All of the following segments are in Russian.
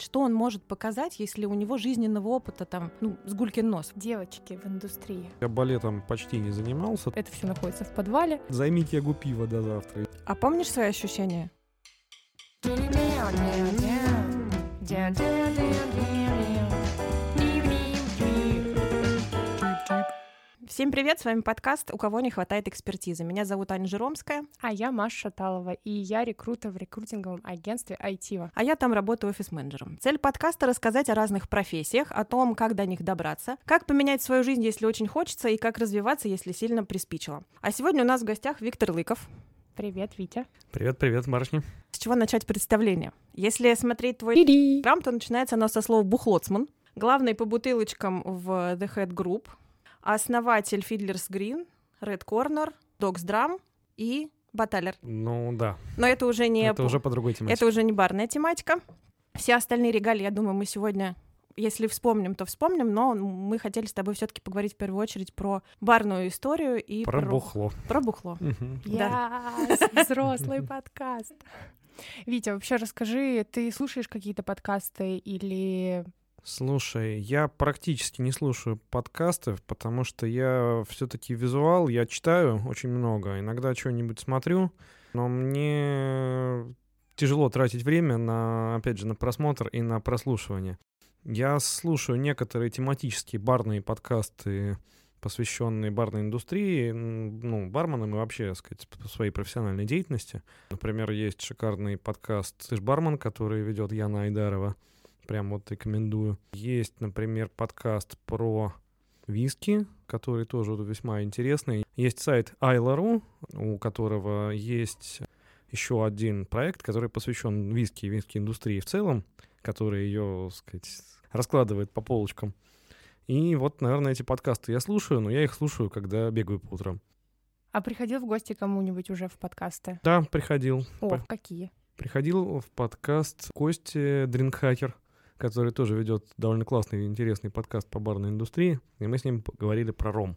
Что он может показать, если у него жизненного опыта там, ну, с гулькин нос? Девочки в индустрии. Я балетом почти не занимался. Это все находится в подвале. Займите ягу пива до завтра. А помнишь свои ощущения? Всем привет, с вами подкаст «У кого не хватает экспертизы». Меня зовут Аня Жиромская. А я Маша Шаталова, и я рекрутер в рекрутинговом агентстве Айтива. А я там работаю офис-менеджером. Цель подкаста — рассказать о разных профессиях, о том, как до них добраться, как поменять свою жизнь, если очень хочется, и как развиваться, если сильно приспичило. А сегодня у нас в гостях Виктор Лыков. Привет, Витя. Привет-привет, барышни. С чего начать представление? Если смотреть твой инстаграм, то начинается оно со слова «бухлоцман». Главный по бутылочкам в The Head Group — основатель Fiddler's Green, Red Corner, Dogs Drum и Баталер. Ну да. Но это уже не... Это уже по другой тематике. Это уже не барная тематика. Все остальные регалии, я думаю, мы сегодня если вспомним, то вспомним, но мы хотели с тобой все-таки поговорить в первую очередь про барную историю и про, про... бухло. Про бухло. Да, взрослый подкаст. Витя, вообще расскажи, ты слушаешь какие-то подкасты или Слушай, я практически не слушаю подкасты, потому что я все-таки визуал, я читаю очень много, иногда что-нибудь смотрю, но мне тяжело тратить время на, опять же, на просмотр и на прослушивание. Я слушаю некоторые тематические барные подкасты, посвященные барной индустрии, ну, барменам и вообще, так сказать, своей профессиональной деятельности. Например, есть шикарный подкаст «Ты ж бармен», который ведет Яна Айдарова прям вот рекомендую. Есть, например, подкаст про виски, который тоже весьма интересный. Есть сайт Айла.ру, у которого есть еще один проект, который посвящен виски и виски индустрии в целом, который ее, сказать, раскладывает по полочкам. И вот, наверное, эти подкасты я слушаю, но я их слушаю, когда бегаю по утрам. А приходил в гости кому-нибудь уже в подкасты? Да, приходил. О, по... какие? Приходил в подкаст Кости Дринкхакер который тоже ведет довольно классный и интересный подкаст по барной индустрии, и мы с ним говорили про ром.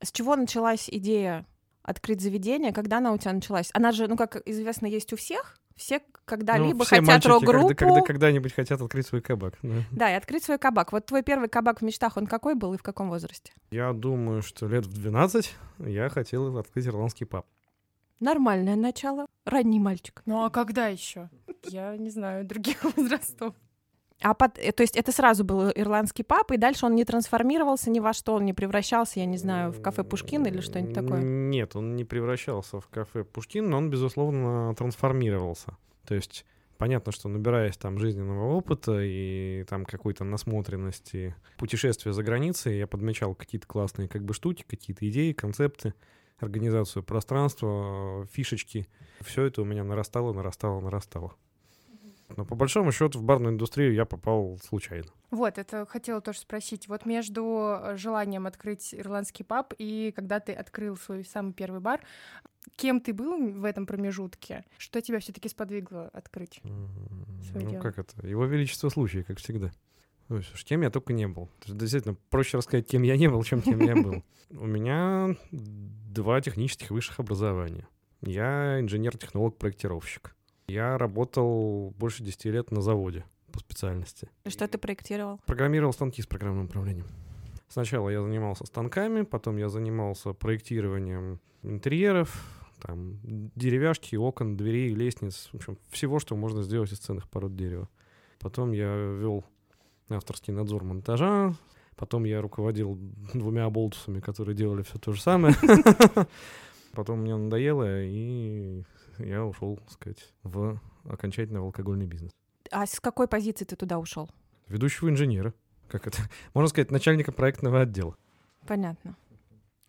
С чего началась идея открыть заведение? Когда она у тебя началась? Она же, ну, как известно, есть у всех. Все когда-либо ну, все хотят рок-группу. Когда, когда, когда-нибудь хотят открыть свой кабак. Да. да, и открыть свой кабак. Вот твой первый кабак в мечтах, он какой был и в каком возрасте? Я думаю, что лет в 12 я хотел открыть ирландский паб. Нормальное начало. Ранний мальчик. Ну а когда еще? Я не знаю других возрастов. А под, э, то есть это сразу был ирландский паб, и дальше он не трансформировался ни во что, он не превращался, я не знаю, в кафе Пушкин или что-нибудь такое? Нет, он не превращался в кафе Пушкин, но он, безусловно, трансформировался. То есть понятно, что набираясь там жизненного опыта и там какой-то насмотренности путешествия за границей, я подмечал какие-то классные как бы штуки, какие-то идеи, концепты, организацию пространства, фишечки. Все это у меня нарастало, нарастало, нарастало. Но по большому счету в барную индустрию я попал случайно. Вот, это хотела тоже спросить. Вот между э, желанием открыть ирландский паб и когда ты открыл свой самый первый бар, кем ты был в этом промежутке? Что тебя все-таки сподвигло открыть? Ну, дело? как это? Его величество случай, как всегда. Ну, слушай, кем я только не был. То есть, действительно, проще рассказать, кем я не был, чем кем я был. У меня два технических высших образования. Я инженер-технолог-проектировщик. Я работал больше 10 лет на заводе по специальности. И что ты проектировал? Программировал станки с программным управлением. Сначала я занимался станками, потом я занимался проектированием интерьеров, там, деревяшки, окон, дверей, лестниц, в общем, всего, что можно сделать из ценных пород дерева. Потом я вел авторский надзор монтажа, потом я руководил двумя болтусами, которые делали все то же самое. Потом мне надоело, и я ушел, так сказать, в окончательно в алкогольный бизнес. А с какой позиции ты туда ушел? Ведущего инженера. Как это? Можно сказать, начальника проектного отдела. Понятно.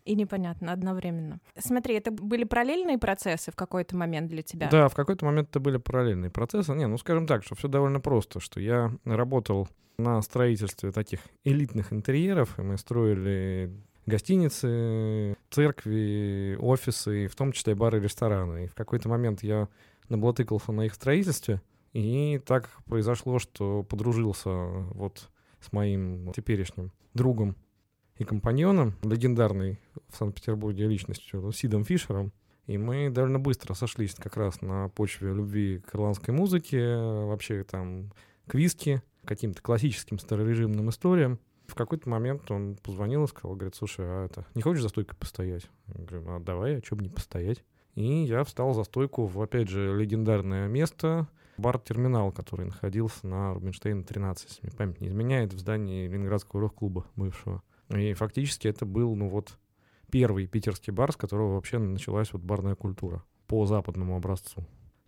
И непонятно одновременно. Смотри, это были параллельные процессы в какой-то момент для тебя? Да, в какой-то момент это были параллельные процессы. Не, ну скажем так, что все довольно просто, что я работал на строительстве таких элитных интерьеров, и мы строили гостиницы, церкви, офисы, в том числе бары и рестораны. И в какой-то момент я наблатыкался на их строительстве, и так произошло, что подружился вот с моим теперешним другом и компаньоном, легендарной в Санкт-Петербурге личностью, Сидом Фишером. И мы довольно быстро сошлись как раз на почве любви к ирландской музыке, вообще там к виски, каким-то классическим старорежимным историям. В какой-то момент он позвонил и сказал, говорит, слушай, а это, не хочешь за стойкой постоять? Я говорю, а давай, а чё бы не постоять? И я встал за стойку в, опять же, легендарное место, бар-терминал, который находился на Рубинштейна 13, если мне память не изменяет, в здании Ленинградского рок-клуба бывшего. И фактически это был, ну вот, первый питерский бар, с которого вообще началась вот барная культура по западному образцу.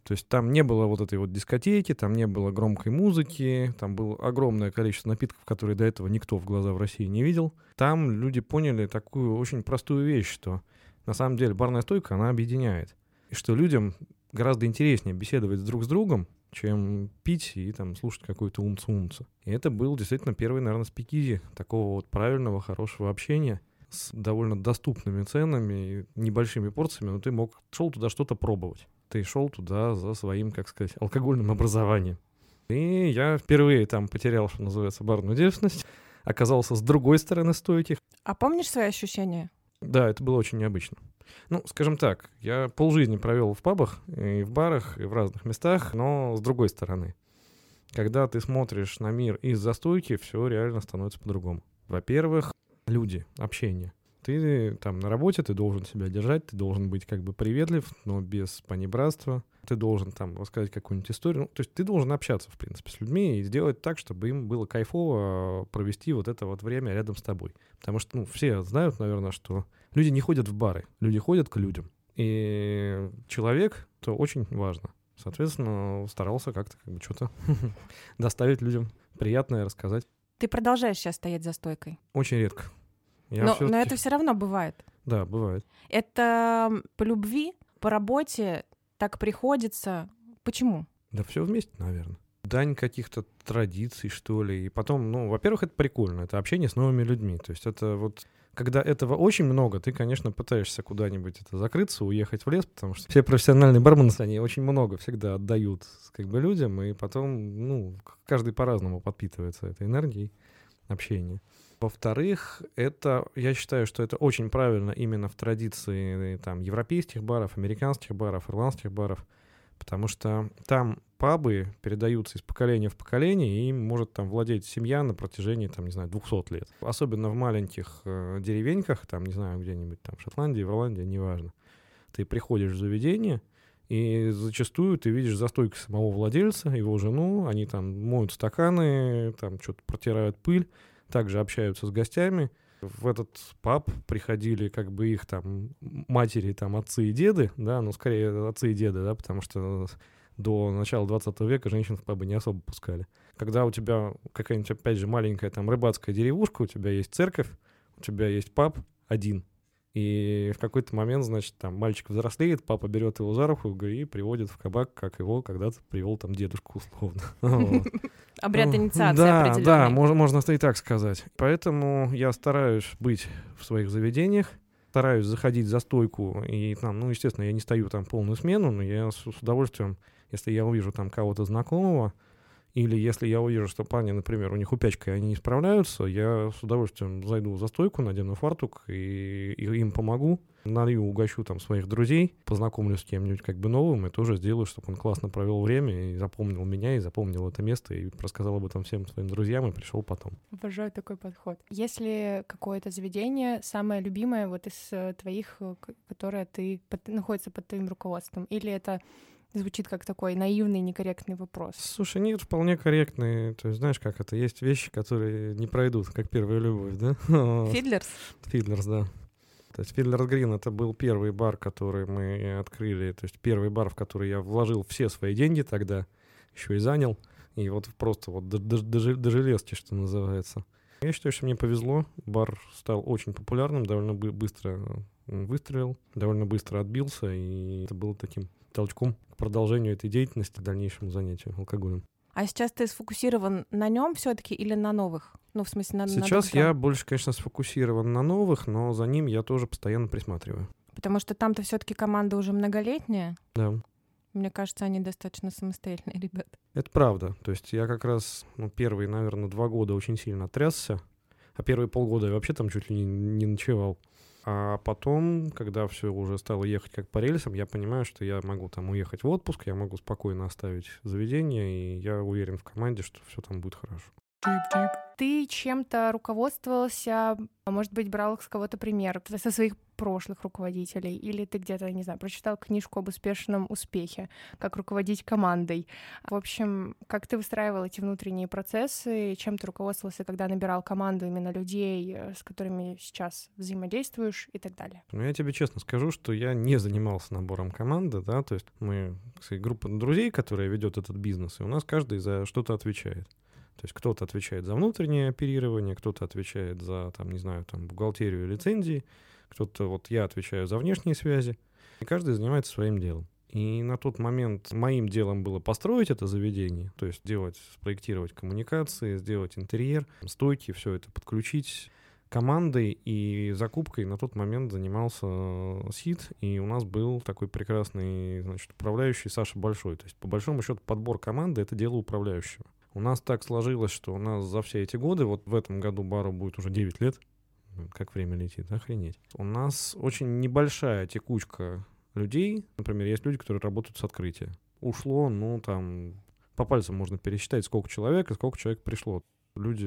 То есть там не было вот этой вот дискотеки, там не было громкой музыки, там было огромное количество напитков, которые до этого никто в глаза в России не видел. Там люди поняли такую очень простую вещь, что на самом деле барная стойка, она объединяет. И что людям гораздо интереснее беседовать друг с другом, чем пить и там слушать какой-то умца-умца. И это был действительно первый, наверное, спикизи такого вот правильного, хорошего общения с довольно доступными ценами, и небольшими порциями, но ты мог шел туда что-то пробовать ты шел туда за своим, как сказать, алкогольным образованием. И я впервые там потерял, что называется, барную девственность, оказался с другой стороны стойки. А помнишь свои ощущения? Да, это было очень необычно. Ну, скажем так, я полжизни провел в пабах, и в барах, и в разных местах, но с другой стороны. Когда ты смотришь на мир из застойки, все реально становится по-другому. Во-первых, люди, общение. Ты там на работе, ты должен себя держать, ты должен быть как бы приветлив, но без понебратства. Ты должен там рассказать какую-нибудь историю. Ну, то есть ты должен общаться, в принципе, с людьми и сделать так, чтобы им было кайфово провести вот это вот время рядом с тобой. Потому что, ну, все знают, наверное, что люди не ходят в бары, люди ходят к людям. И человек, то очень важно. Соответственно, старался как-то как бы что-то доставить людям приятное рассказать. Ты продолжаешь сейчас стоять за стойкой? Очень редко. Я но, но это все равно бывает. Да, бывает. Это по любви, по работе так приходится. Почему? Да все вместе, наверное. Дань каких-то традиций, что ли. И потом, ну, во-первых, это прикольно. Это общение с новыми людьми. То есть это вот когда этого очень много, ты, конечно, пытаешься куда-нибудь это закрыться, уехать в лес, потому что все профессиональные бармены, они очень много всегда отдают как бы людям, и потом, ну, каждый по-разному подпитывается этой энергией общения. Во-вторых, это, я считаю, что это очень правильно именно в традиции там, европейских баров, американских баров, ирландских баров, потому что там пабы передаются из поколения в поколение, и им может там владеть семья на протяжении, там, не знаю, 200 лет. Особенно в маленьких э, деревеньках, там, не знаю, где-нибудь там в Шотландии, в Ирландии, неважно. Ты приходишь в заведение, и зачастую ты видишь за стойкой самого владельца, его жену, они там моют стаканы, там что-то протирают пыль, также общаются с гостями. В этот паб приходили как бы их там матери, там отцы и деды, да, ну скорее отцы и деды, да, потому что до начала 20 века женщин в пабы не особо пускали. Когда у тебя какая-нибудь, опять же, маленькая там рыбацкая деревушка, у тебя есть церковь, у тебя есть паб один, и в какой-то момент, значит, там мальчик взрослеет, папа берет его за руку и приводит в кабак, как его когда-то привел там дедушка условно. Обряд инициации Да, да, можно, можно и так сказать. Поэтому я стараюсь быть в своих заведениях, стараюсь заходить за стойку, и там, ну, естественно, я не стою там полную смену, но я с удовольствием, если я увижу там кого-то знакомого, или если я увижу, что парни, например, у них упячка, и они не справляются, я с удовольствием зайду за стойку, надену фартук и, и им помогу. Налью, угощу там своих друзей, познакомлюсь с кем-нибудь как бы новым и тоже сделаю, чтобы он классно провел время и запомнил меня, и запомнил это место, и рассказал об этом всем своим друзьям, и пришел потом. Обожаю такой подход. Если какое-то заведение самое любимое вот из э, твоих, э, которое ты под, находится под твоим руководством, или это Звучит как такой наивный, некорректный вопрос. Слушай, нет, вполне корректный. То есть, знаешь, как это, есть вещи, которые не пройдут, как первая любовь, да? Фидлерс? Фидлерс, да. То есть Фидлерс Грин это был первый бар, который мы открыли. То есть первый бар, в который я вложил все свои деньги тогда, еще и занял. И вот просто вот до, до, до, до железки, что называется. Я считаю, что мне повезло. Бар стал очень популярным, довольно быстро выстрелил, довольно быстро отбился, и это было таким толчком к продолжению этой деятельности, к дальнейшему занятию алкоголем. А сейчас ты сфокусирован на нем все-таки или на новых? Ну, в смысле, на Сейчас на я больше, конечно, сфокусирован на новых, но за ним я тоже постоянно присматриваю. Потому что там-то все-таки команда уже многолетняя. Да. Мне кажется, они достаточно самостоятельные ребята. Это правда. То есть я как раз ну, первые, наверное, два года очень сильно трясся, а первые полгода я вообще там чуть ли не, не ночевал. А потом, когда все уже стало ехать как по рельсам, я понимаю, что я могу там уехать в отпуск, я могу спокойно оставить заведение, и я уверен в команде, что все там будет хорошо. Ты чем-то руководствовался, а может быть, брал с кого-то пример со своих прошлых руководителей, или ты где-то, не знаю, прочитал книжку об успешном успехе, как руководить командой. В общем, как ты выстраивал эти внутренние процессы, чем ты руководствовался, когда набирал команду именно людей, э, с которыми сейчас взаимодействуешь и так далее? Ну, я тебе честно скажу, что я не занимался набором команды, да, то есть мы, кстати, группа друзей, которая ведет этот бизнес, и у нас каждый за что-то отвечает. То есть кто-то отвечает за внутреннее оперирование, кто-то отвечает за, там, не знаю, там, бухгалтерию лицензии, кто-то, вот я отвечаю за внешние связи, и каждый занимается своим делом. И на тот момент моим делом было построить это заведение, то есть делать, спроектировать коммуникации, сделать интерьер, стойки, все это подключить командой и закупкой на тот момент занимался э, СИД, и у нас был такой прекрасный, значит, управляющий Саша Большой. То есть, по большому счету, подбор команды — это дело управляющего. У нас так сложилось, что у нас за все эти годы, вот в этом году бару будет уже 9 лет, как время летит, охренеть. У нас очень небольшая текучка людей. Например, есть люди, которые работают с открытия. Ушло, ну, там, по пальцам можно пересчитать, сколько человек и сколько человек пришло. Люди,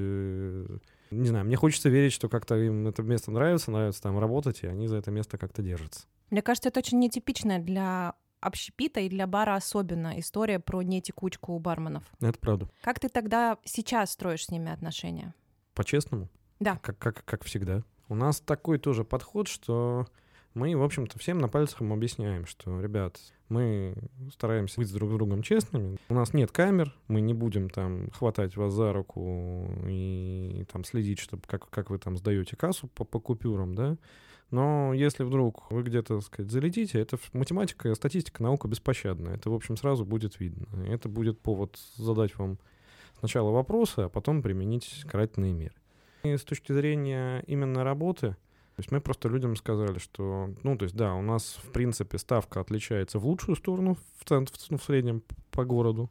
не знаю, мне хочется верить, что как-то им это место нравится, нравится там работать, и они за это место как-то держатся. Мне кажется, это очень нетипичное для общепита и для бара особенно история про нетекучку у барменов. Это правда. Как ты тогда сейчас строишь с ними отношения? По-честному? Да. Как, как, как всегда. У нас такой тоже подход, что мы, в общем-то, всем на пальцах им объясняем, что, ребят, мы стараемся быть друг с другом честными. У нас нет камер, мы не будем там хватать вас за руку и, там следить, чтобы как, как вы там сдаете кассу по, по купюрам, да. Но если вдруг вы где-то, так сказать, залетите, это математика, статистика, наука беспощадная. Это, в общем, сразу будет видно. Это будет повод задать вам сначала вопросы, а потом применить карательные меры. И с точки зрения именно работы, то есть мы просто людям сказали, что, ну, то есть, да, у нас, в принципе, ставка отличается в лучшую сторону, в, центр, ну, в среднем по городу.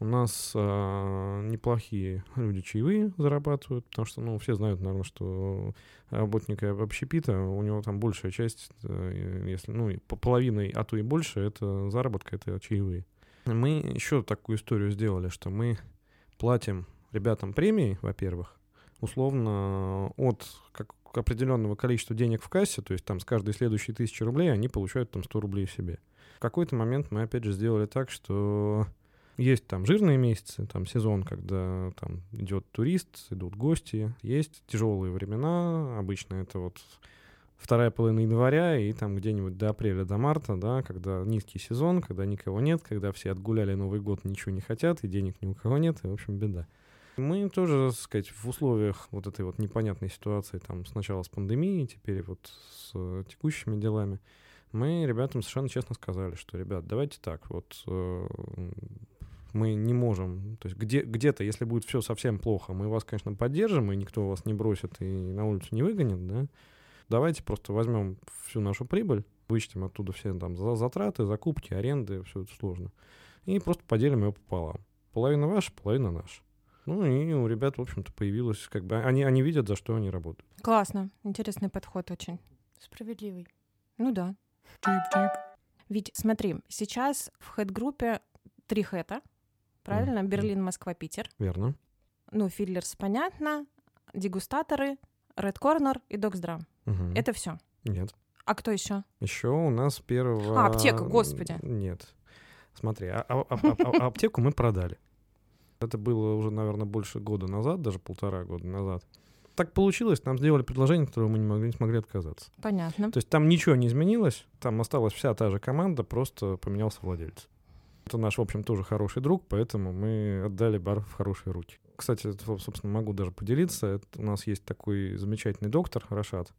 У нас э, неплохие люди чаевые зарабатывают, потому что, ну, все знают, наверное, что работника общепита, у него там большая часть, э, если, ну, по половиной, а то и больше, это заработка, это чаевые. Мы еще такую историю сделали, что мы платим ребятам премии, во-первых, условно от как, определенного количества денег в кассе, то есть там с каждой следующей тысячи рублей они получают там 100 рублей себе. В какой-то момент мы опять же сделали так, что есть там жирные месяцы, там сезон, когда там идет турист, идут гости. Есть тяжелые времена, обычно это вот вторая половина января и там где-нибудь до апреля, до марта, да, когда низкий сезон, когда никого нет, когда все отгуляли Новый год, ничего не хотят, и денег ни у кого нет, и, в общем, беда. Мы тоже, так сказать, в условиях вот этой вот непонятной ситуации, там, сначала с пандемией, теперь вот с текущими делами, мы ребятам совершенно честно сказали, что, ребят, давайте так, вот э, мы не можем, то есть где, где-то, если будет все совсем плохо, мы вас, конечно, поддержим, и никто вас не бросит и на улицу не выгонит, да, давайте просто возьмем всю нашу прибыль, вычтем оттуда все там затраты, закупки, аренды, все это сложно, и просто поделим ее пополам. Половина ваша, половина наша. Ну и у ребят, в общем-то, появилось, как бы, они, они видят, за что они работают. Классно, интересный подход очень. Справедливый. Ну да. Ведь смотри, сейчас в хэт-группе три хэта, правильно? Mm-hmm. Берлин, Москва, Питер. Верно. Ну, Филлерс, понятно. Дегустаторы, Red Corner и Доксдрам. Угу. Это все. Нет. А кто еще? Еще у нас первого... А, аптека, господи. Нет. Смотри, а, а, а, а, аптеку мы продали. Это было уже, наверное, больше года назад, даже полтора года назад. Так получилось, нам сделали предложение, которое мы не, могли, не смогли отказаться. Понятно. То есть там ничего не изменилось, там осталась вся та же команда, просто поменялся владелец. Это наш, в общем, тоже хороший друг, поэтому мы отдали бар в хорошие руки. Кстати, собственно, могу даже поделиться. Это у нас есть такой замечательный доктор Рашат.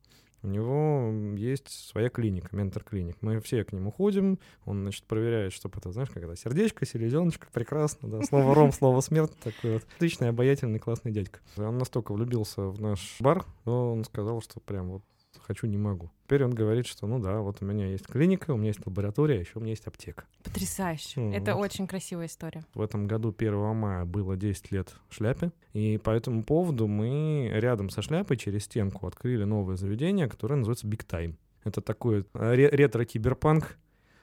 У него есть своя клиника, ментор-клиник. Мы все к нему ходим, он, значит, проверяет, чтобы это, знаешь, когда сердечко, селезеночка, прекрасно, да, слово ром, слово смерть, такой вот отличный, обаятельный, классный дядька. Он настолько влюбился в наш бар, он сказал, что прям вот хочу, не могу. Теперь он говорит, что ну да, вот у меня есть клиника, у меня есть лаборатория, а еще у меня есть аптека. Потрясающе. Ну, Это вот. очень красивая история. В этом году 1 мая было 10 лет шляпе, и по этому поводу мы рядом со шляпой через стенку открыли новое заведение, которое называется Big Time. Это такой э, ре- ретро-киберпанк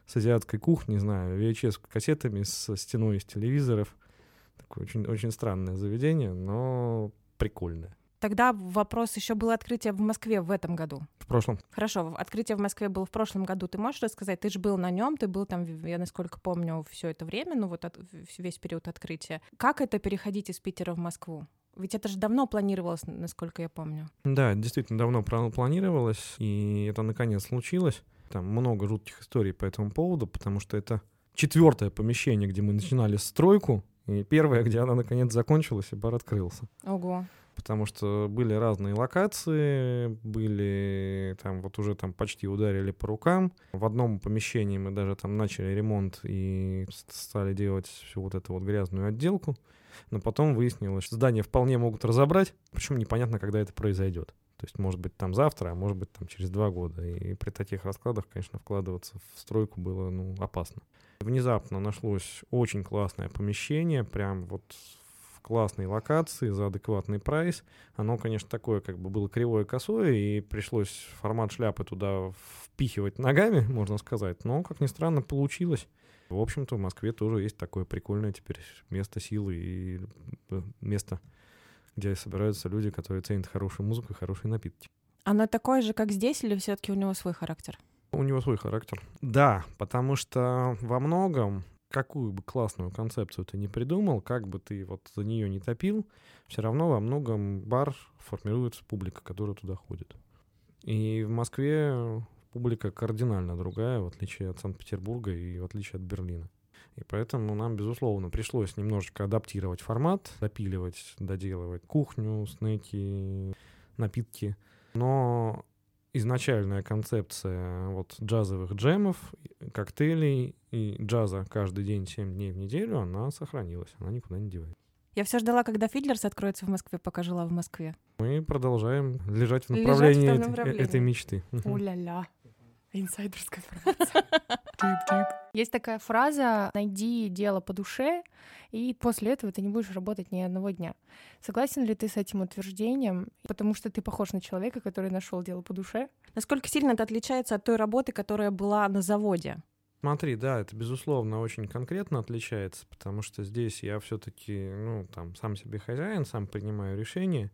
с азиатской кухней, не знаю, VHS-кассетами, с стеной из телевизоров. Такое очень, очень странное заведение, но прикольное. Тогда вопрос еще было открытие в Москве в этом году. В прошлом Хорошо, открытие в Москве было в прошлом году. Ты можешь рассказать? Ты же был на нем, ты был там, я насколько помню, все это время, ну вот от- весь период открытия. Как это переходить из Питера в Москву? Ведь это же давно планировалось, насколько я помню. Да, действительно давно планировалось, и это наконец случилось. Там много жутких историй по этому поводу, потому что это четвертое помещение, где мы начинали стройку, и первое, где она наконец закончилась, и бар открылся. Ого. Потому что были разные локации, были там вот уже там почти ударили по рукам. В одном помещении мы даже там начали ремонт и стали делать всю вот эту вот грязную отделку. Но потом выяснилось, что здание вполне могут разобрать, причем непонятно, когда это произойдет. То есть, может быть, там завтра, а может быть, там через два года. И при таких раскладах, конечно, вкладываться в стройку было, ну, опасно. Внезапно нашлось очень классное помещение, прям вот в классной локации за адекватный прайс. Оно, конечно, такое как бы было кривое косое, и пришлось формат шляпы туда впихивать ногами, можно сказать. Но, как ни странно, получилось. В общем-то, в Москве тоже есть такое прикольное теперь место силы и э, место, где собираются люди, которые ценят хорошую музыку и хорошие напитки. Оно такое же, как здесь, или все-таки у него свой характер? У него свой характер. Да, потому что во многом, какую бы классную концепцию ты не придумал, как бы ты вот за нее не топил, все равно во многом бар формируется публика, которая туда ходит. И в Москве публика кардинально другая, в отличие от Санкт-Петербурга и в отличие от Берлина. И поэтому нам, безусловно, пришлось немножечко адаптировать формат, допиливать, доделывать кухню, снеки, напитки. Но изначальная концепция вот джазовых джемов, коктейлей и джаза каждый день, 7 дней в неделю, она сохранилась, она никуда не девается. Я все ждала, когда Фидлерс откроется в Москве, пока жила в Москве. Мы продолжаем лежать в Лежать в направлении, этой- направлении. мечты. Уля-ля. Инсайдерская информация. Есть такая фраза «найди дело по душе, и после этого ты не будешь работать ни одного дня». Согласен ли ты с этим утверждением? Потому что ты похож на человека, который нашел дело по душе. Насколько сильно это отличается от той работы, которая была на заводе? Смотри, да, это безусловно очень конкретно отличается, потому что здесь я все-таки, ну, там, сам себе хозяин, сам принимаю решения,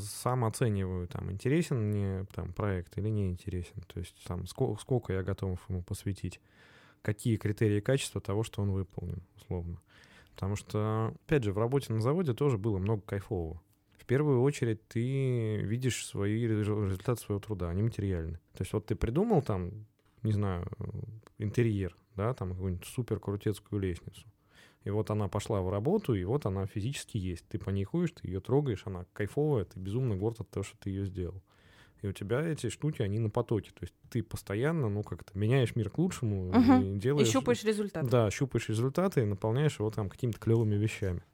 сам оцениваю, там, интересен мне там проект или не интересен, то есть там сколько, сколько я готов ему посвятить, какие критерии качества того, что он выполнен, условно. Потому что, опять же, в работе на заводе тоже было много кайфового. В первую очередь ты видишь свои резу- результаты своего труда, они материальны. То есть вот ты придумал там, не знаю, э, интерьер, да, там какую-нибудь супер крутецкую лестницу. И вот она пошла в работу, и вот она физически есть. Ты по ней ходишь, ты ее трогаешь, она кайфовая, ты безумно горд от того, что ты ее сделал. И у тебя эти штуки, они на потоке. То есть ты постоянно, ну, как-то меняешь мир к лучшему Мгм. и И делаешь... щупаешь результат. Да, щупаешь результаты и наполняешь его там какими-то клевыми вещами.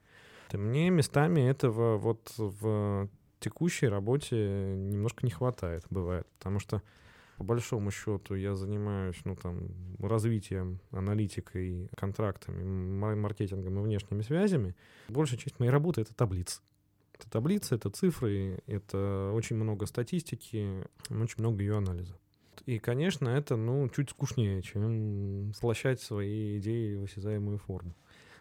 То мне местами этого вот в текущей работе немножко не хватает, бывает. Потому что, по большому счету, я занимаюсь, ну, там, развитием, аналитикой, контрактами, маркетингом и внешними связями. Большая часть моей работы — это таблицы. Это таблицы, это цифры, это очень много статистики, очень много ее анализа. И, конечно, это, ну, чуть скучнее, чем слощать свои идеи в осязаемую форму.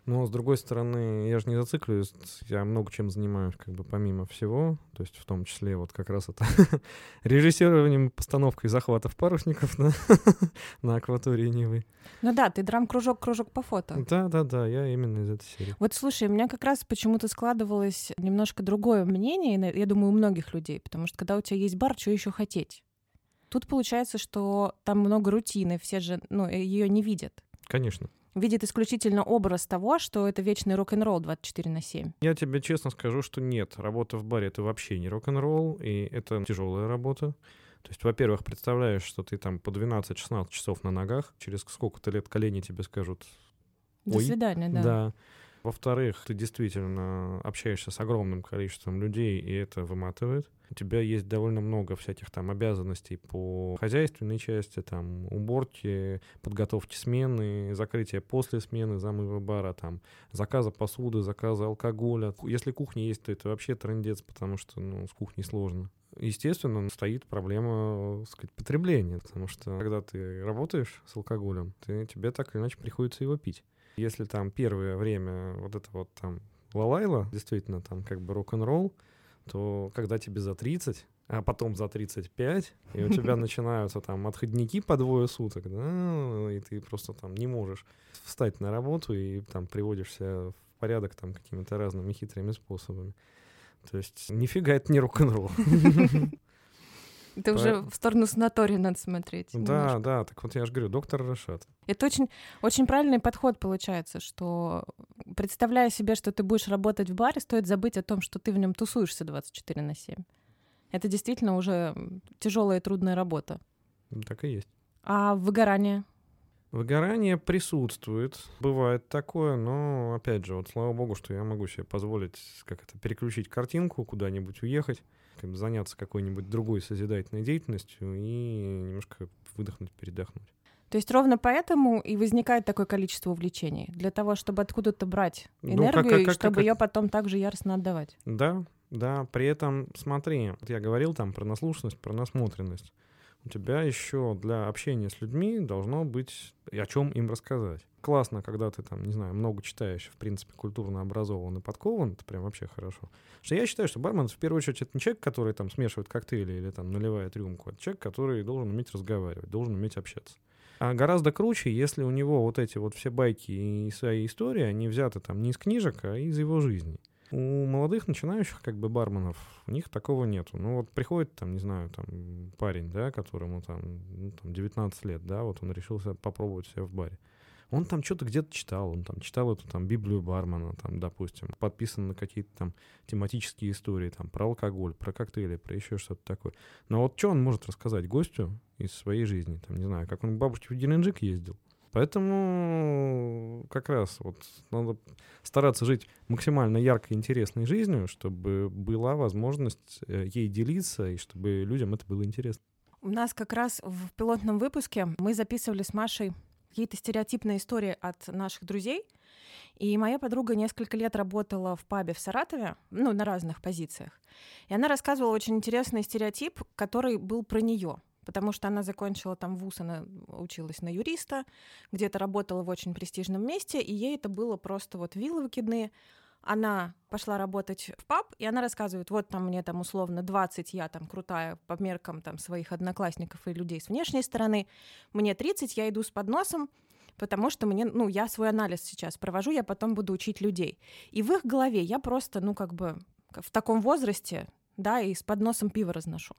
Но, с другой стороны, я же не зацикливаюсь, я много чем занимаюсь, как бы, помимо всего, то есть в том числе вот как раз это режиссированием, постановкой захватов парусников на, на акватории Невы. Ну да, ты драм-кружок, кружок по фото. Да-да-да, я именно из этой серии. Вот слушай, у меня как раз почему-то складывалось немножко другое мнение, я думаю, у многих людей, потому что когда у тебя есть бар, что еще хотеть? Тут получается, что там много рутины, все же ну, ее не видят. Конечно. Видят исключительно образ того, что это вечный рок-н-ролл 24 на 7. Я тебе честно скажу, что нет, работа в баре — это вообще не рок-н-ролл, и это тяжелая работа. То есть, во-первых, представляешь, что ты там по 12-16 часов на ногах, через сколько-то лет колени тебе скажут До Ой, свидания, да. Да. Во-вторых, ты действительно общаешься с огромным количеством людей, и это выматывает. У тебя есть довольно много всяких там обязанностей по хозяйственной части, там, уборки, подготовки смены, закрытия после смены, замыва бара, там, заказа посуды, заказа алкоголя. Если кухня есть, то это вообще трендец, потому что, ну, с кухней сложно. Естественно, стоит проблема, сказать, потребления, потому что когда ты работаешь с алкоголем, ты, тебе так или иначе приходится его пить. Если там первое время вот это вот там лалайла, действительно там как бы рок-н-ролл, то когда тебе за 30, а потом за 35, и у тебя начинаются там отходники по двое суток, да, и ты просто там не можешь встать на работу и там приводишься в порядок там какими-то разными хитрыми способами. То есть нифига это не рок-н-ролл. Это уже в сторону санатория надо смотреть. Да, да, так вот я же говорю, доктор Рашат. Это очень, очень правильный подход получается, что представляя себе, что ты будешь работать в баре, стоит забыть о том, что ты в нем тусуешься 24 на 7. Это действительно уже тяжелая и трудная работа. Так и есть. А выгорание? Выгорание присутствует, бывает такое, но опять же, вот слава богу, что я могу себе позволить как это переключить картинку, куда-нибудь уехать, заняться какой-нибудь другой созидательной деятельностью и немножко выдохнуть, передохнуть. То есть ровно поэтому и возникает такое количество увлечений, для того, чтобы откуда-то брать энергию, ну, как, как, как, и чтобы ее потом также яростно отдавать. Да, да, при этом, смотри, вот я говорил там про наслушанность, про насмотренность у тебя еще для общения с людьми должно быть о чем им рассказать. Классно, когда ты там, не знаю, много читаешь, в принципе, культурно образован и подкован, это прям вообще хорошо. Что я считаю, что бармен, в первую очередь, это не человек, который там смешивает коктейли или там наливает рюмку, это человек, который должен уметь разговаривать, должен уметь общаться. А гораздо круче, если у него вот эти вот все байки и свои истории, они взяты там не из книжек, а из его жизни. У молодых начинающих как бы барменов у них такого нету. Ну вот приходит там, не знаю, там парень, да, которому там, ну, там 19 лет, да, вот он решился попробовать себя в баре. Он там что-то где-то читал, он там читал эту там Библию бармена, там, допустим, подписан на какие-то там тематические истории, там, про алкоголь, про коктейли, про еще что-то такое. Но вот что он может рассказать гостю из своей жизни, там, не знаю, как он к бабушке в Геленджик ездил, Поэтому как раз вот надо стараться жить максимально яркой, интересной жизнью, чтобы была возможность э, ей делиться и чтобы людям это было интересно. У нас как раз в пилотном выпуске мы записывали с Машей какие-то стереотипные истории от наших друзей. И моя подруга несколько лет работала в пабе в Саратове, ну, на разных позициях. И она рассказывала очень интересный стереотип, который был про нее потому что она закончила там вуз, она училась на юриста, где-то работала в очень престижном месте, и ей это было просто вот вилы выкидные. Она пошла работать в паб, и она рассказывает, вот там мне там условно 20, я там крутая по меркам там своих одноклассников и людей с внешней стороны, мне 30, я иду с подносом, потому что мне, ну, я свой анализ сейчас провожу, я потом буду учить людей. И в их голове я просто, ну, как бы в таком возрасте, да, и с подносом пива разношу.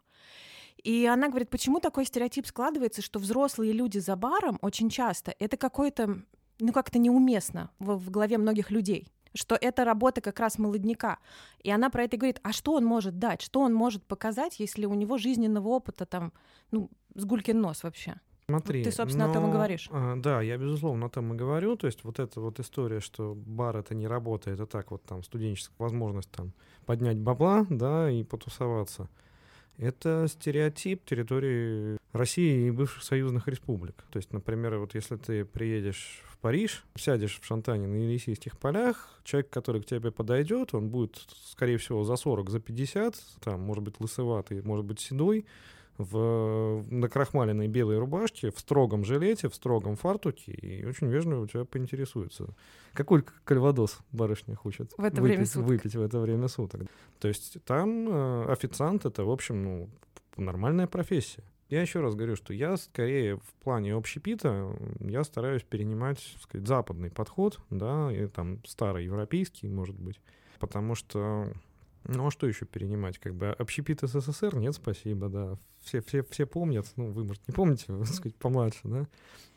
И она говорит, почему такой стереотип складывается, что взрослые люди за баром очень часто это какое-то, ну как-то неуместно в, в голове многих людей что это работа как раз молодняка. И она про это говорит, а что он может дать, что он может показать, если у него жизненного опыта там, ну, с гулькин нос вообще? Смотри, Ты, собственно, но, о том и говоришь. А, да, я, безусловно, о том и говорю. То есть вот эта вот история, что бар — это не работа, это так вот там студенческая возможность там поднять бабла, да, и потусоваться — это стереотип территории России и бывших союзных республик. То есть, например, вот если ты приедешь в Париж, сядешь в Шантане на Елисейских полях, человек, который к тебе подойдет, он будет, скорее всего, за 40, за 50, там, может быть, лысоватый, может быть, седой, в накрахмаленной белой рубашке, в строгом жилете, в строгом фартуке и очень вежливо у тебя поинтересуется. Какой кальвадос барышня хочет в это выпить, время суток. выпить в это время суток? То есть там э, официант — это, в общем, ну, нормальная профессия. Я еще раз говорю, что я скорее в плане общепита, я стараюсь перенимать, так сказать, западный подход, да, и там старый европейский, может быть, потому что ну а что еще перенимать? Как бы общепит СССР? Нет, спасибо, да. Все, все, все помнят. Ну, вы, может, не помните, вы, так сказать, помладше, да?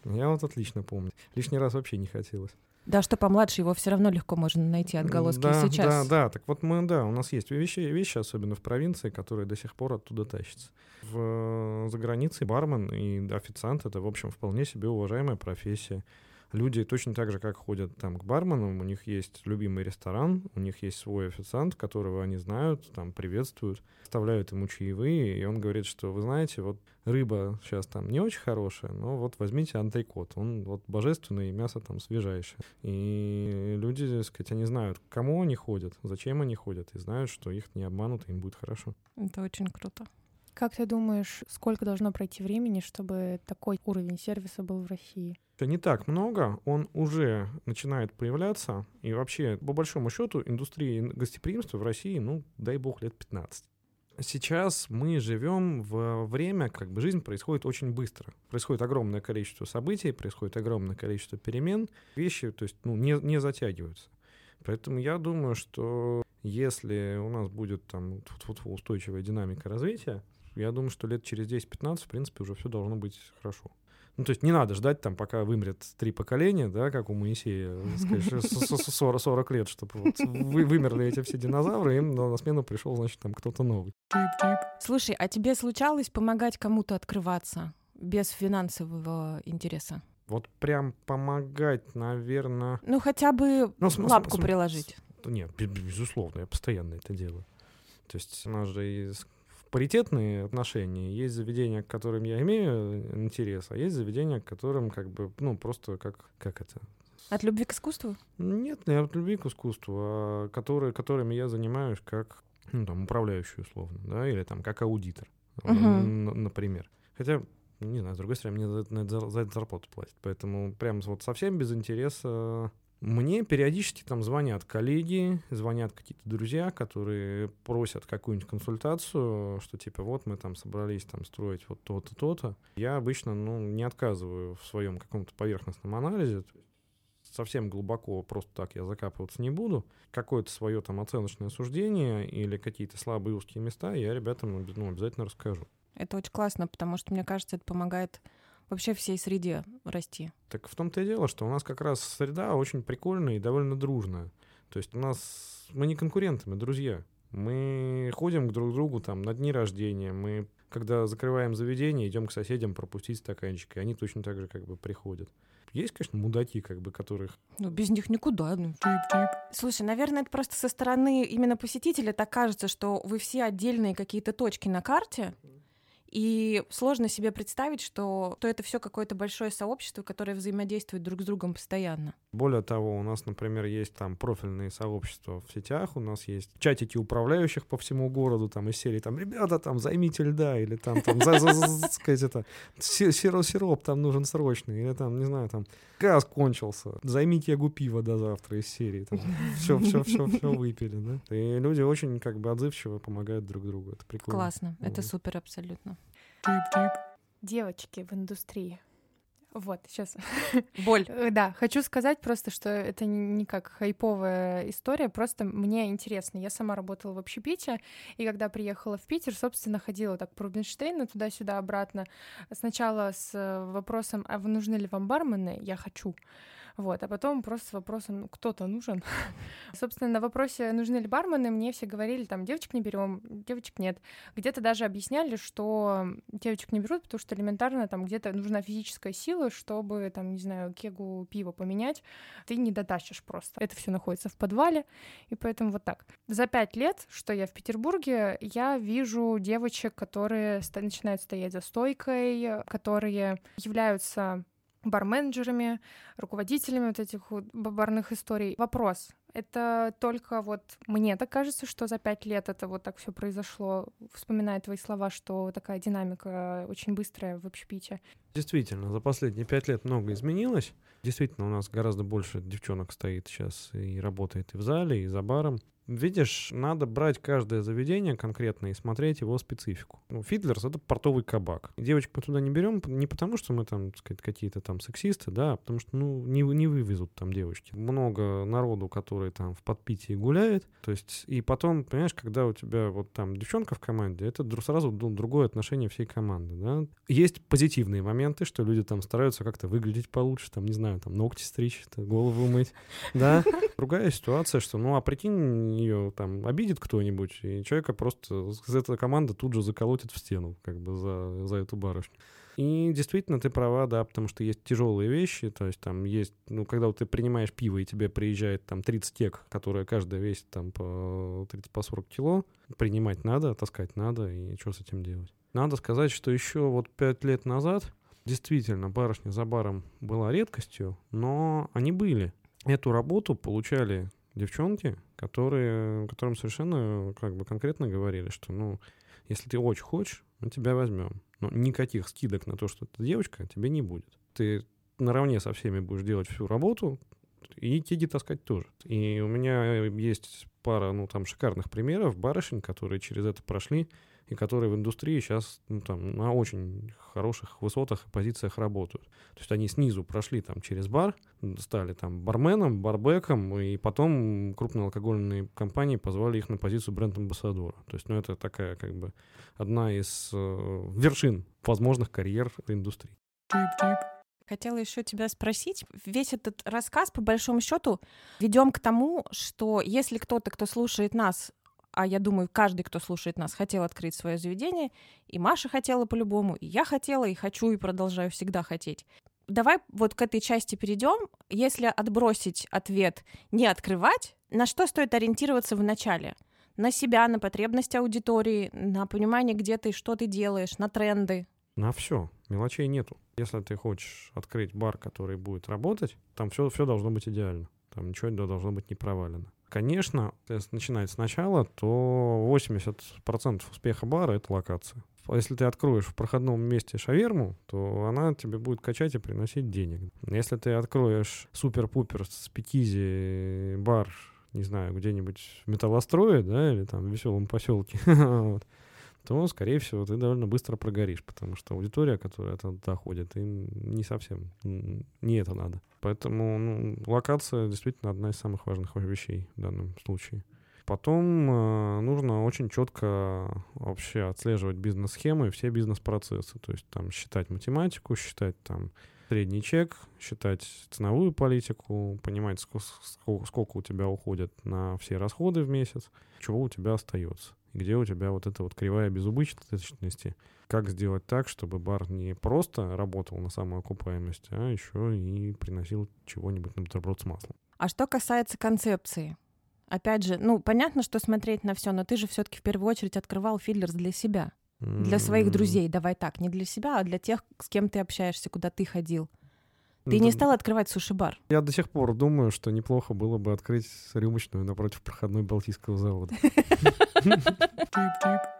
Я вот отлично помню. Лишний раз вообще не хотелось. Да, что помладше, его все равно легко можно найти отголоски да, сейчас. Да, да, так вот мы, да, у нас есть вещи, вещи, особенно в провинции, которые до сих пор оттуда тащатся. В, за границей бармен и официант — это, в общем, вполне себе уважаемая профессия. Люди точно так же, как ходят там к барменам, у них есть любимый ресторан, у них есть свой официант, которого они знают, там приветствуют, вставляют ему чаевые, и он говорит, что, вы знаете, вот рыба сейчас там не очень хорошая, но вот возьмите антрикот, он вот божественный, мясо там свежайшее. И люди, так сказать, они знают, к кому они ходят, зачем они ходят, и знают, что их не обманут, им будет хорошо. Это очень круто. Как ты думаешь, сколько должно пройти времени, чтобы такой уровень сервиса был в России? Это не так много, он уже начинает появляться, и вообще, по большому счету, индустрия гостеприимства в России, ну, дай бог, лет 15. Сейчас мы живем в время, как бы жизнь происходит очень быстро. Происходит огромное количество событий, происходит огромное количество перемен. Вещи, то есть, ну, не, не затягиваются. Поэтому я думаю, что если у нас будет там устойчивая динамика развития, я думаю, что лет через 10-15, в принципе, уже все должно быть хорошо. Ну, то есть не надо ждать там, пока вымрет три поколения, да, как у Моисея, сказать, 40, 40 лет, чтобы вот вы, вымерли эти все динозавры, им на смену пришел, значит, там кто-то новый. Слушай, а тебе случалось помогать кому-то открываться без финансового интереса? Вот прям помогать, наверное... Ну, хотя бы ну, лапку приложить. Нет, безусловно, я постоянно это делаю. То есть у нас же и паритетные отношения. Есть заведения, к которым я имею интерес, а есть заведения, к которым как бы, ну, просто как, как это, от любви к искусству? Нет, не от любви к искусству, а которые, которыми я занимаюсь как ну, там, управляющий условно, да, или там как аудитор, uh-huh. например. Хотя, не знаю, с другой стороны, мне за, за, за это зарплату платят. Поэтому прям вот совсем без интереса мне периодически там звонят коллеги, звонят какие-то друзья, которые просят какую-нибудь консультацию, что типа вот мы там собрались там строить вот то-то, то-то. Я обычно, ну, не отказываю в своем каком-то поверхностном анализе. Совсем глубоко просто так я закапываться не буду. Какое-то свое там оценочное суждение или какие-то слабые узкие места я ребятам ну, обязательно расскажу. Это очень классно, потому что, мне кажется, это помогает вообще всей среде расти. Так в том-то и дело, что у нас как раз среда очень прикольная и довольно дружная. То есть у нас мы не конкуренты, мы друзья. Мы ходим к друг другу там на дни рождения, мы когда закрываем заведение, идем к соседям пропустить стаканчик, и они точно так же как бы приходят. Есть, конечно, мудаки, как бы, которых... Ну, без них никуда. Ну. Слушай, наверное, это просто со стороны именно посетителя так кажется, что вы все отдельные какие-то точки на карте, и сложно себе представить, что, что это все какое-то большое сообщество, которое взаимодействует друг с другом постоянно. Более того, у нас, например, есть там профильные сообщества в сетях, у нас есть чатики управляющих по всему городу, там из серии там ребята, там займите льда, или там, там за, за, за, сказать, это сироп там нужен срочный, или там, не знаю, там газ кончился, займите ягу пива до завтра из серии, все, все, все, все выпили, да. И люди очень как бы отзывчиво помогают друг другу, это прикольно. Классно, это супер абсолютно. Девочки в индустрии. Вот, сейчас. Боль. Э, да, хочу сказать просто, что это не как хайповая история, просто мне интересно. Я сама работала в общепите, и когда приехала в Питер, собственно, ходила так по Рубинштейну туда-сюда, обратно. Сначала с э, вопросом, а вы нужны ли вам бармены? Я хочу. Вот, а потом просто с вопросом, кто-то нужен. Собственно, на вопросе, нужны ли бармены, мне все говорили, там, девочек не берем, девочек нет. Где-то даже объясняли, что девочек не берут, потому что элементарно там где-то нужна физическая сила, чтобы, там, не знаю, кегу пива поменять. Ты не дотащишь просто. Это все находится в подвале, и поэтому вот так. За пять лет, что я в Петербурге, я вижу девочек, которые начинают стоять за стойкой, которые являются барменджерами, руководителями вот этих вот барных историй. Вопрос. Это только вот мне так кажется, что за пять лет это вот так все произошло, вспоминая твои слова, что такая динамика очень быстрая в общепите. Действительно, за последние пять лет много изменилось. Действительно, у нас гораздо больше девчонок стоит сейчас и работает и в зале, и за баром. Видишь, надо брать каждое заведение конкретно и смотреть его специфику. Ну, Фидлерс — это портовый кабак. Девочек мы туда не берем не потому, что мы там, так сказать, какие-то там сексисты, да, а потому что, ну, не, не вывезут там девочки. Много народу, который там в подпитии гуляет. То есть, и потом, понимаешь, когда у тебя вот там девчонка в команде, это сразу другое отношение всей команды, да. Есть позитивные моменты, что люди там стараются как-то выглядеть получше, там, не знаю, там, ногти стричь, голову мыть, да. Другая ситуация, что, ну, а прикинь, нее там обидит кто-нибудь, и человека просто из этой команды тут же заколотит в стену, как бы за, за эту барышню. И действительно, ты права, да, потому что есть тяжелые вещи, то есть там есть, ну, когда вот ты принимаешь пиво, и тебе приезжает там 30 тек, которые каждая весит там по 30 по 40 кило, принимать надо, таскать надо, и что с этим делать? Надо сказать, что еще вот 5 лет назад действительно барышня за баром была редкостью, но они были. Эту работу получали девчонки, которые, которым совершенно как бы конкретно говорили, что, ну, если ты очень хочешь, мы тебя возьмем. Но никаких скидок на то, что ты девочка, тебе не будет. Ты наравне со всеми будешь делать всю работу, и тиги таскать тоже. И у меня есть пара, ну, там, шикарных примеров барышень, которые через это прошли, и которые в индустрии сейчас ну, там, на очень хороших высотах и позициях работают. То есть они снизу прошли там через бар, стали там барменом, барбеком, и потом крупные алкогольные компании позвали их на позицию бренд-амбассадора. То есть, ну, это такая как бы одна из э, вершин возможных карьер в индустрии. Хотела еще тебя спросить. Весь этот рассказ, по большому счету, ведем к тому, что если кто-то, кто слушает нас, а я думаю, каждый, кто слушает нас, хотел открыть свое заведение, и Маша хотела по-любому, и я хотела, и хочу, и продолжаю всегда хотеть. Давай вот к этой части перейдем. Если отбросить ответ «не открывать», на что стоит ориентироваться в начале? На себя, на потребности аудитории, на понимание, где ты, что ты делаешь, на тренды? На все. Мелочей нету. Если ты хочешь открыть бар, который будет работать, там все, все должно быть идеально. Там ничего должно быть не провалено. Конечно, если начинать сначала, то 80% успеха бара — это локация. Если ты откроешь в проходном месте шаверму, то она тебе будет качать и приносить денег. Если ты откроешь супер-пупер с пикизи бар, не знаю, где-нибудь в металлострое, да, или там в веселом поселке, то, скорее всего, ты довольно быстро прогоришь, потому что аудитория, которая туда ходит, им не совсем, не это надо. Поэтому ну, локация действительно одна из самых важных вещей в данном случае. Потом э, нужно очень четко вообще отслеживать бизнес-схемы и все бизнес-процессы. То есть там считать математику, считать там средний чек, считать ценовую политику, понимать, сколько, сколько у тебя уходит на все расходы в месяц, чего у тебя остается где у тебя вот эта вот кривая безубыточности. Как сделать так, чтобы бар не просто работал на самоокупаемость, а еще и приносил чего-нибудь на бутерброд с маслом. А что касается концепции? Опять же, ну, понятно, что смотреть на все, но ты же все-таки в первую очередь открывал Фидлерс для себя. Для своих друзей, давай так, не для себя, а для тех, с кем ты общаешься, куда ты ходил. Ты не стал открывать суши-бар? Я до сих пор думаю, что неплохо было бы открыть рюмочную напротив проходной Балтийского завода.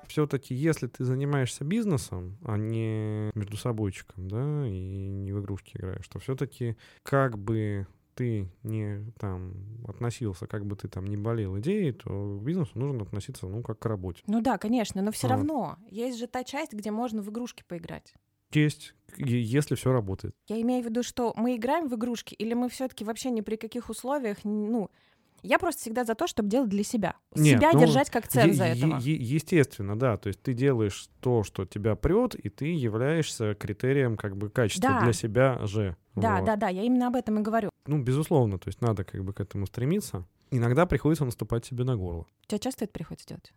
Все-таки, если ты занимаешься бизнесом, а не между собойчиком, да, и не в игрушки играешь, то все-таки как бы ты не там относился, как бы ты там не болел идеей, то к бизнесу нужно относиться, ну, как к работе. Ну да, конечно, но все равно есть же та часть, где можно в игрушки поиграть. Есть, если все работает. Я имею в виду, что мы играем в игрушки, или мы все-таки вообще ни при каких условиях, ну, я просто всегда за то, чтобы делать для себя. Нет, себя ну, держать как цель за этого. Е- естественно, да. То есть ты делаешь то, что тебя прет, и ты являешься критерием как бы качества да. для себя же. Да, вот. да, да, я именно об этом и говорю. Ну, безусловно, то есть надо как бы к этому стремиться. Иногда приходится наступать себе на горло. Тебя часто это приходится делать?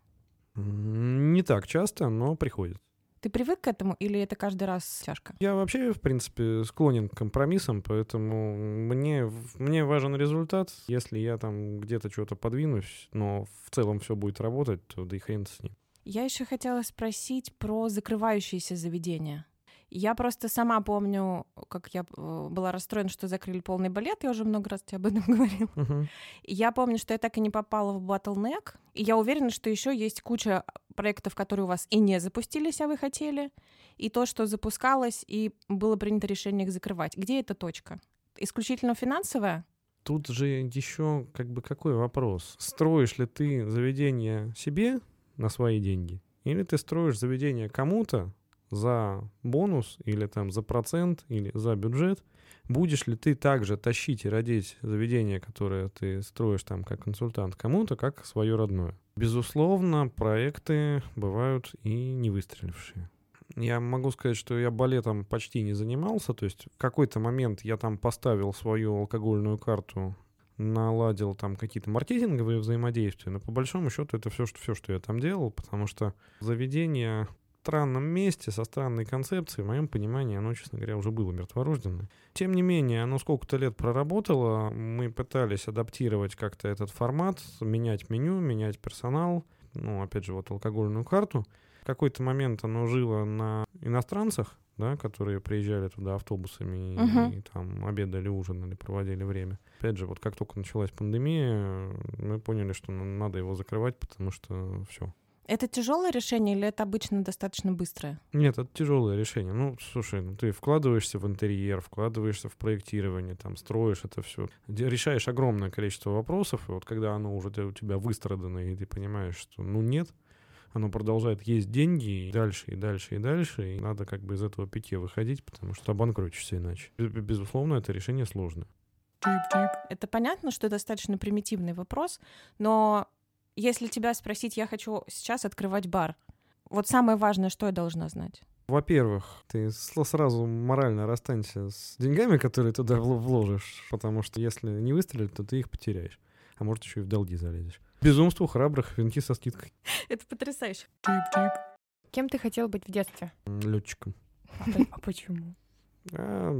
Не так часто, но приходится. Ты привык к этому или это каждый раз тяжко? Я вообще, в принципе, склонен к компромиссам, поэтому мне, мне важен результат. Если я там где-то что-то подвинусь, но в целом все будет работать, то да и хрен с ним. Я еще хотела спросить про закрывающиеся заведения. Я просто сама помню, как я э, была расстроена, что закрыли полный балет. Я уже много раз тебе об этом говорила. Uh-huh. Я помню, что я так и не попала в Bottleneck. И я уверена, что еще есть куча проектов, которые у вас и не запустились, а вы хотели. И то, что запускалось, и было принято решение их закрывать. Где эта точка? Исключительно финансовая? Тут же еще как бы какой вопрос? Строишь ли ты заведение себе на свои деньги? Или ты строишь заведение кому-то, за бонус или там за процент или за бюджет, будешь ли ты также тащить и родить заведение, которое ты строишь там как консультант кому-то, как свое родное. Безусловно, проекты бывают и не выстрелившие. Я могу сказать, что я балетом почти не занимался, то есть в какой-то момент я там поставил свою алкогольную карту наладил там какие-то маркетинговые взаимодействия, но по большому счету это все, что, все, что я там делал, потому что заведение странном месте, со странной концепцией. В моем понимании оно, честно говоря, уже было мертворожденное. Тем не менее, оно сколько-то лет проработало. Мы пытались адаптировать как-то этот формат, менять меню, менять персонал. Ну, опять же, вот алкогольную карту. В какой-то момент оно жило на иностранцах, да, которые приезжали туда автобусами Мгм. и, и там обедали, ужинали, проводили время. Опять же, вот как только началась пандемия, мы поняли, что надо его закрывать, потому что все. Это тяжелое решение или это обычно достаточно быстрое? Нет, это тяжелое решение. Ну, слушай, ну ты вкладываешься в интерьер, вкладываешься в проектирование, там строишь это все, решаешь огромное количество вопросов, и вот когда оно уже у тебя выстрадано, и ты понимаешь, что ну нет, оно продолжает есть деньги и дальше, и дальше, и дальше, и надо как бы из этого питья выходить, потому что обанкротишься иначе. Бе- Безусловно, это решение сложное. Это понятно, что достаточно примитивный вопрос, но если тебя спросить, я хочу сейчас открывать бар, вот самое важное, что я должна знать? Во-первых, ты сразу морально расстанься с деньгами, которые туда вл- вложишь, потому что если не выстрелит, то ты их потеряешь. А может, еще и в долги залезешь. Безумство храбрых, венки со скидкой. Это потрясающе. Кем ты хотел быть в детстве? Летчиком. А а почему? А,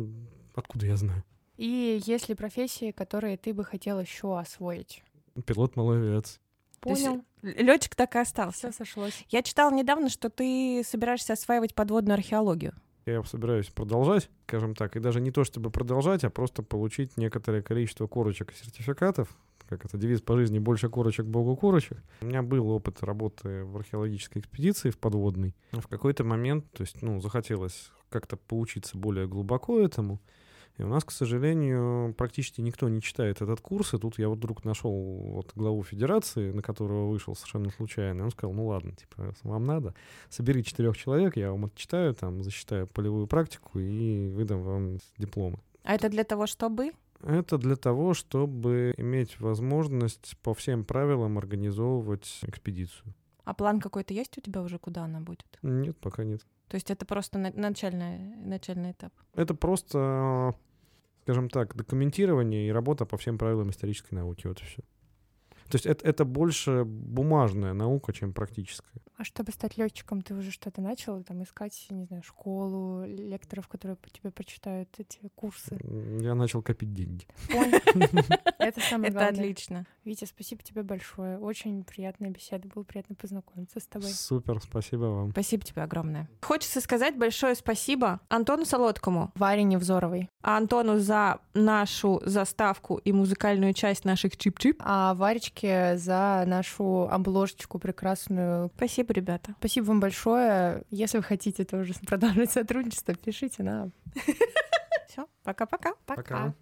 откуда я знаю? И есть ли профессии, которые ты бы хотел еще освоить? Пилот малоавиации. То есть Понял. Летчик так и остался. Все сошлось. Я читала недавно, что ты собираешься осваивать подводную археологию. Я собираюсь продолжать, скажем так, и даже не то чтобы продолжать, а просто получить некоторое количество корочек и сертификатов. Как это девиз по жизни «больше корочек, богу корочек». У меня был опыт работы в археологической экспедиции в подводной. В какой-то момент, то есть, ну, захотелось как-то поучиться более глубоко этому. И у нас, к сожалению, практически никто не читает этот курс. И тут я вот вдруг нашел вот главу федерации, на которого вышел совершенно случайно. И он сказал, ну ладно, типа, вам надо, собери четырех человек, я вам отчитаю, там, засчитаю полевую практику и выдам вам дипломы. А это для того, чтобы... Это для того, чтобы иметь возможность по всем правилам организовывать экспедицию. А план какой-то есть у тебя уже, куда она будет? Нет, пока нет. То есть это просто на- начальный, начальный этап. Это просто, скажем так, документирование и работа по всем правилам исторической науки. Вот и все. То есть это, это больше бумажная наука, чем практическая. А чтобы стать летчиком, ты уже что-то начал там искать, не знаю, школу, лекторов, которые по тебе прочитают эти курсы? Я начал копить деньги. Понял. Это самое Это главное. отлично. Витя, спасибо тебе большое. Очень приятная беседа. Было приятно познакомиться с тобой. Супер, спасибо вам. Спасибо тебе огромное. Хочется сказать большое спасибо Антону Солодкому, Варе Невзоровой. а Антону за нашу заставку и музыкальную часть наших чип-чип. А Варечке за нашу обложечку прекрасную. Спасибо, ребята. Спасибо вам большое. Если вы хотите тоже продолжить сотрудничество, пишите нам. Все, пока-пока. Пока. Пока.